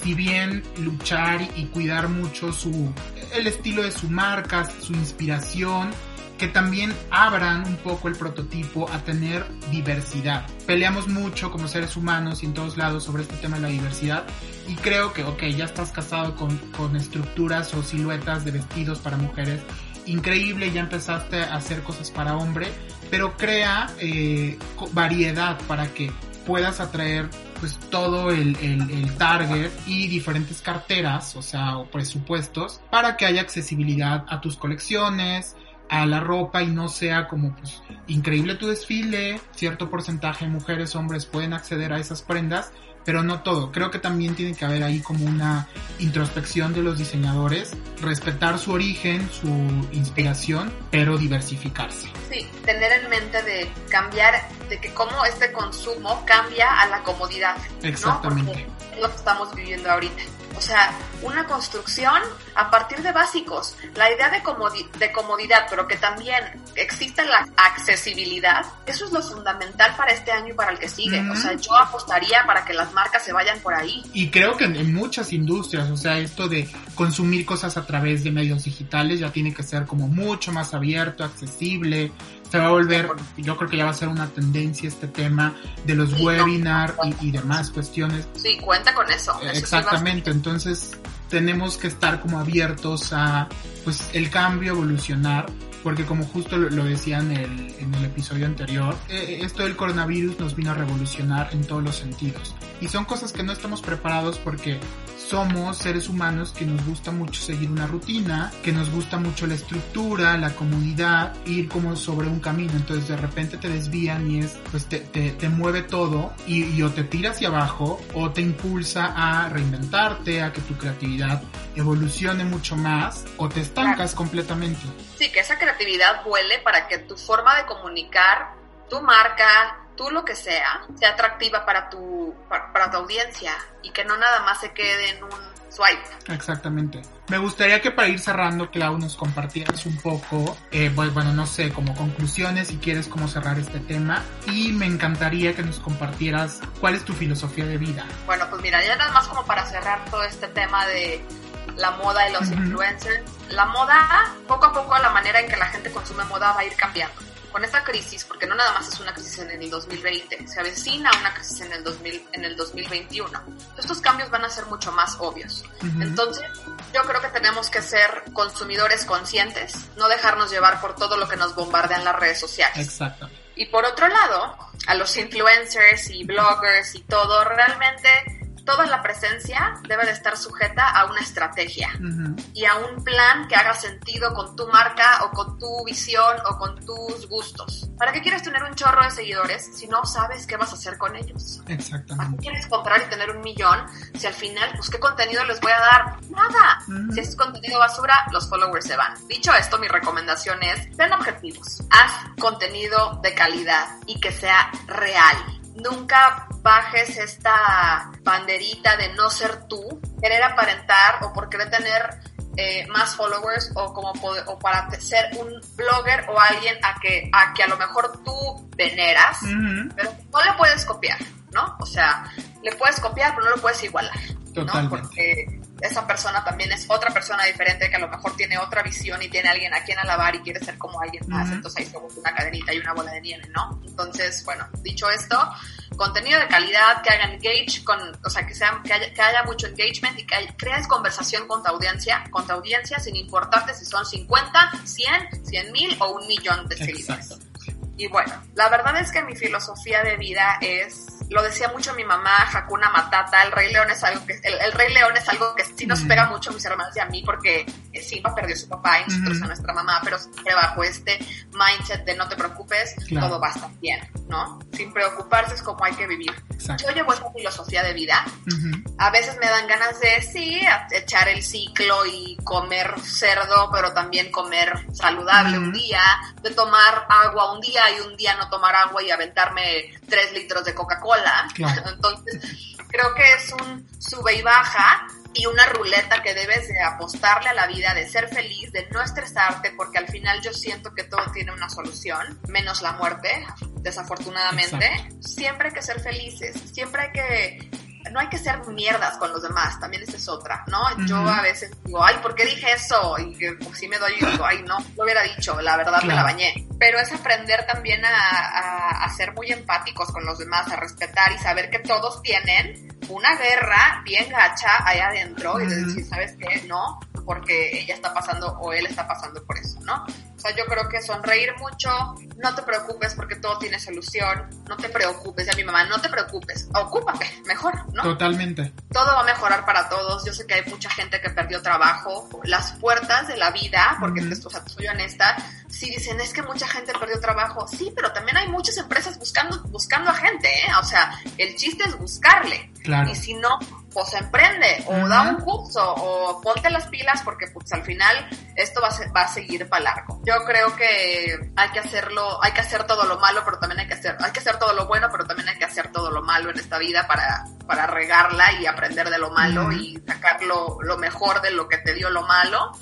si bien luchar y cuidar mucho su el estilo de su marca, su inspiración, que también abran un poco el prototipo a tener diversidad. Peleamos mucho como seres humanos y en todos lados sobre este tema de la diversidad y creo que, ok, ya estás casado con, con estructuras o siluetas de vestidos para mujeres, increíble, ya empezaste a hacer cosas para hombre, pero crea eh, variedad para que puedas atraer pues todo el, el, target y diferentes carteras, o sea, o presupuestos, para que haya accesibilidad a tus colecciones, a la ropa y no sea como pues increíble tu desfile, cierto porcentaje de mujeres, hombres pueden acceder a esas prendas pero no todo. Creo que también tiene que haber ahí como una introspección de los diseñadores, respetar su origen, su inspiración, pero diversificarse. Sí, tener en mente de cambiar, de que cómo este consumo cambia a la comodidad. Exactamente. es lo que estamos viviendo ahorita. O sea, una construcción a partir de básicos. La idea de, de comodidad, pero que también exista la accesibilidad, eso es lo fundamental para este año y para el que sigue. O sea, yo apostaría para que las marcas se vayan por ahí. Y creo que en, muchas industrias, o sea, esto de consumir cosas a través de medios digitales ya tiene que ser como mucho más abierto, accesible, se va a volver, yo creo que ya va a ser una tendencia este tema de los webinars y, demás cuestiones. Sí, cuenta con eso. Exactamente, entonces tenemos que estar como abiertos a pues el cambio, evolucionar, porque como justo lo, decía en el, en el episodio anterior, eh, esto del coronavirus nos vino a revolucionar en todos los sentidos. Y son cosas que no estamos preparados porque somos seres humanos que nos gusta mucho seguir una rutina, que nos gusta mucho la estructura, la comunidad, ir como sobre un camino. Entonces de repente te desvían y es, pues te, te, mueve todo y, y, o te tira hacia abajo o te impulsa a reinventarte, a que tu creatividad evolucione mucho más o te estancas completamente. Sí, que esa creatividad vuele para que tu forma de comunicar, tu marca, tú lo que sea, sea atractiva para tu, para, tu audiencia y que no nada más se quede en un swipe. Exactamente. Me gustaría que para ir cerrando, Clau, nos compartieras un poco, eh, bueno, no sé, como conclusiones, si quieres como cerrar este tema. Y me encantaría que nos compartieras cuál es tu filosofía de vida. Bueno, pues mira, ya nada más como para cerrar todo este tema de la moda y los influencers. La moda, poco a poco, la manera en que la gente consume moda va a ir cambiando con esta crisis, porque no nada más es una crisis en el 2020, se avecina una crisis en el, 2000, en el 2021. Estos cambios van a ser mucho más obvios. Entonces, yo creo que tenemos que ser consumidores conscientes, no dejarnos llevar por todo lo que nos bombardean las redes sociales. Exacto. Y por otro lado, a los influencers y bloggers y todo, realmente toda la presencia debe de estar sujeta a una estrategia y a un plan que haga sentido con tu marca o con tu visión o con tus gustos. ¿Para qué quieres tener un chorro de seguidores si no sabes qué vas a hacer con ellos? Exactamente. ¿Para qué quieres comprar y tener un millón si al final, pues, qué contenido les voy a dar? Nada. Si es contenido basura, los followers se van. Dicho esto, mi recomendación es, ten objetivos. Haz contenido de calidad y que sea real nunca bajes esta banderita de no ser tú, querer aparentar o por querer tener eh, más followers o como o para ser un blogger o alguien a que a que a lo mejor tú veneras, pero no le puedes copiar, ¿no? O sea, le puedes copiar, pero no lo puedes igualar, ¿no? Porque esa persona también es otra persona diferente que a lo mejor tiene otra visión y tiene alguien a quien alabar y quiere ser como alguien más, entonces ahí se una cadenita y una bola de nieve, ¿no? Entonces, bueno, dicho esto, contenido de calidad, que haga engage con, o sea, que sea, que haya, que haya mucho engagement y que crees conversación con tu audiencia, con tu audiencia sin importarte si son 50, 100, 100 mil o un millón de seguidores. Y bueno, la verdad es que mi filosofía de vida es lo decía mucho mi mamá, Hakuna Matata, el Rey León es algo que, el, Rey León es algo que sí nos pega mucho a mis hermanos y a mí porque Simba perdió a su papá y nosotros a nuestra mamá, pero siempre bajo este mindset de no te preocupes, todo va a estar bien, ¿no? Sin preocuparse es como hay que vivir. Yo llevo esa filosofía de vida. A veces me dan ganas de, sí, echar el ciclo y comer cerdo, pero también comer saludable un día, de tomar agua un día y un día no tomar agua y aventarme tres litros de Coca-Cola. Entonces, creo que es un sube y baja y una ruleta que debes de apostarle a la vida, de ser feliz, de no estresarte, porque al final yo siento que todo tiene una solución, menos la muerte, desafortunadamente. Siempre hay que ser felices, siempre hay que no hay que ser mierdas con los demás, también esa es otra, ¿no? Yo a veces digo, ay, ¿por qué dije eso? Y que pues, sí me doy y digo, ay, no, lo hubiera dicho, la verdad me la bañé. Pero es aprender también a, a, ser muy empáticos con los demás, a respetar y saber que todos tienen una guerra bien gacha ahí adentro y decir, ¿sabes qué? No, porque ella está pasando o él está pasando por eso, ¿no? Sea, yo creo que sonreír mucho, no te preocupes porque todo tiene solución, no te preocupes, a mi mamá, no te preocupes, ocúpate, mejor, ¿no? Totalmente. Todo va a mejorar para todos, yo sé que hay mucha gente que perdió trabajo, las puertas de la vida, porque, o sea, soy honesta, si dicen, es que mucha gente perdió trabajo, sí, pero también hay muchas empresas buscando, buscando a gente, ¿eh? O sea, el chiste es buscarle. Claro. Y si no, pues emprende o da un curso o ponte las pilas porque pues al final esto va a, va a seguir para largo. Yo creo que hay que hacerlo, hay que hacer todo lo malo, pero también hay que hacer, hay que hacer todo lo bueno, pero también hay que hacer todo lo malo en esta vida para, para regarla y aprender de lo malo y sacar lo, lo mejor de lo que te dio lo malo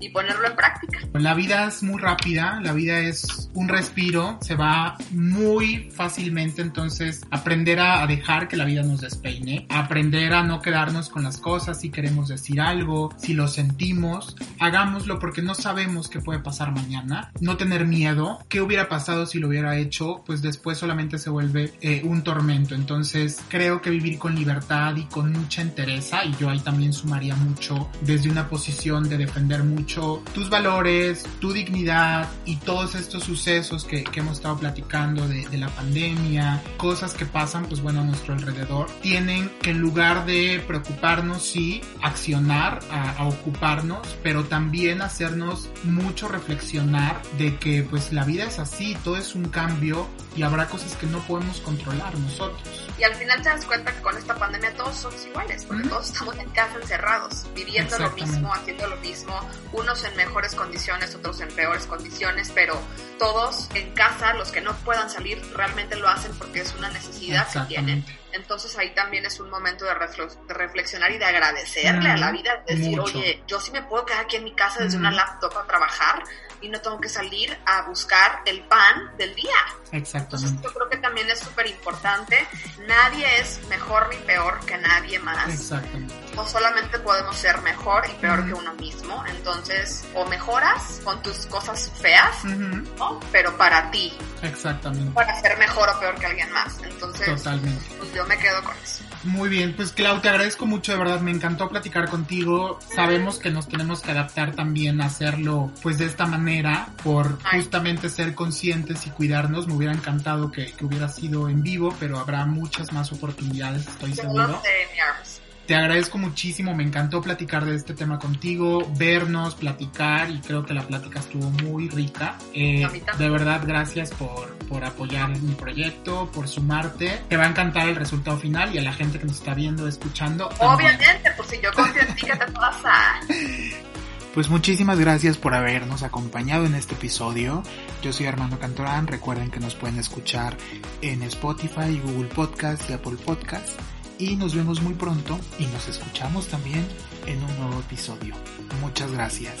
y ponerlo en práctica. La vida es muy rápida, la vida es un respiro, se va muy fácilmente, entonces aprender a, dejar que la vida nos despeine, aprender a no quedarnos con las cosas si queremos decir algo, si lo sentimos, hagámoslo porque no sabemos qué puede pasar mañana, no tener miedo, qué hubiera pasado si lo hubiera hecho, pues después solamente se vuelve eh, un tormento, entonces creo que vivir con libertad y con mucha entereza, y yo ahí también sumaría mucho desde una posición de defender mucho tus valores, tu dignidad y todos estos sucesos que, hemos estado platicando de, la pandemia, cosas que pasan, pues bueno, a nuestro alrededor, tienen que en lugar de preocuparnos, sí, accionar, a, ocuparnos, pero también hacernos mucho reflexionar de que pues la vida es así, todo es un cambio y habrá cosas que no podemos controlar nosotros. Y al final te das cuenta que con esta pandemia todos somos iguales, porque todos estamos en casa encerrados, viviendo lo mismo, haciendo lo mismo, unos en mejores condiciones, otros en peores condiciones, pero todos en casa, los que no puedan salir, realmente lo hacen porque es una necesidad que tienen. Entonces ahí también es un momento de, reflexionar y de agradecerle a la vida, decir, oye, yo sí me puedo quedar aquí en mi casa desde una laptop a trabajar y no tengo que salir a buscar el pan del día. Exactamente. Entonces yo creo que también es súper importante. Nadie es mejor ni peor que nadie más. Exactamente. O solamente podemos ser mejor y peor que uno mismo. Entonces, o mejoras con tus cosas feas, ¿no? Pero para ti. Exactamente. Para ser mejor o peor que alguien más. Entonces, Totalmente. pues yo me quedo con eso. Muy bien, pues Clau, te agradezco mucho, de verdad, me encantó platicar contigo. Sabemos que nos tenemos que adaptar también a hacerlo pues de esta manera, por justamente ser conscientes y cuidarnos. Me hubiera encantado que, que hubiera sido en vivo, pero habrá muchas más oportunidades, estoy seguro. Te agradezco muchísimo, me encantó platicar de este tema contigo, vernos, platicar y creo que la plática estuvo muy rica. Eh, de verdad, gracias por, por apoyar mi proyecto, por sumarte. Te va a encantar el resultado final y a la gente que nos está viendo, escuchando. Obviamente, pues si yo confío en ti, ¿qué te pasa? Pues muchísimas gracias por habernos acompañado en este episodio. Yo soy Armando Cantorán. Recuerden que nos pueden escuchar en Spotify, Google Podcast y Apple Podcast y nos vemos muy pronto y nos escuchamos también en un nuevo episodio. Muchas gracias.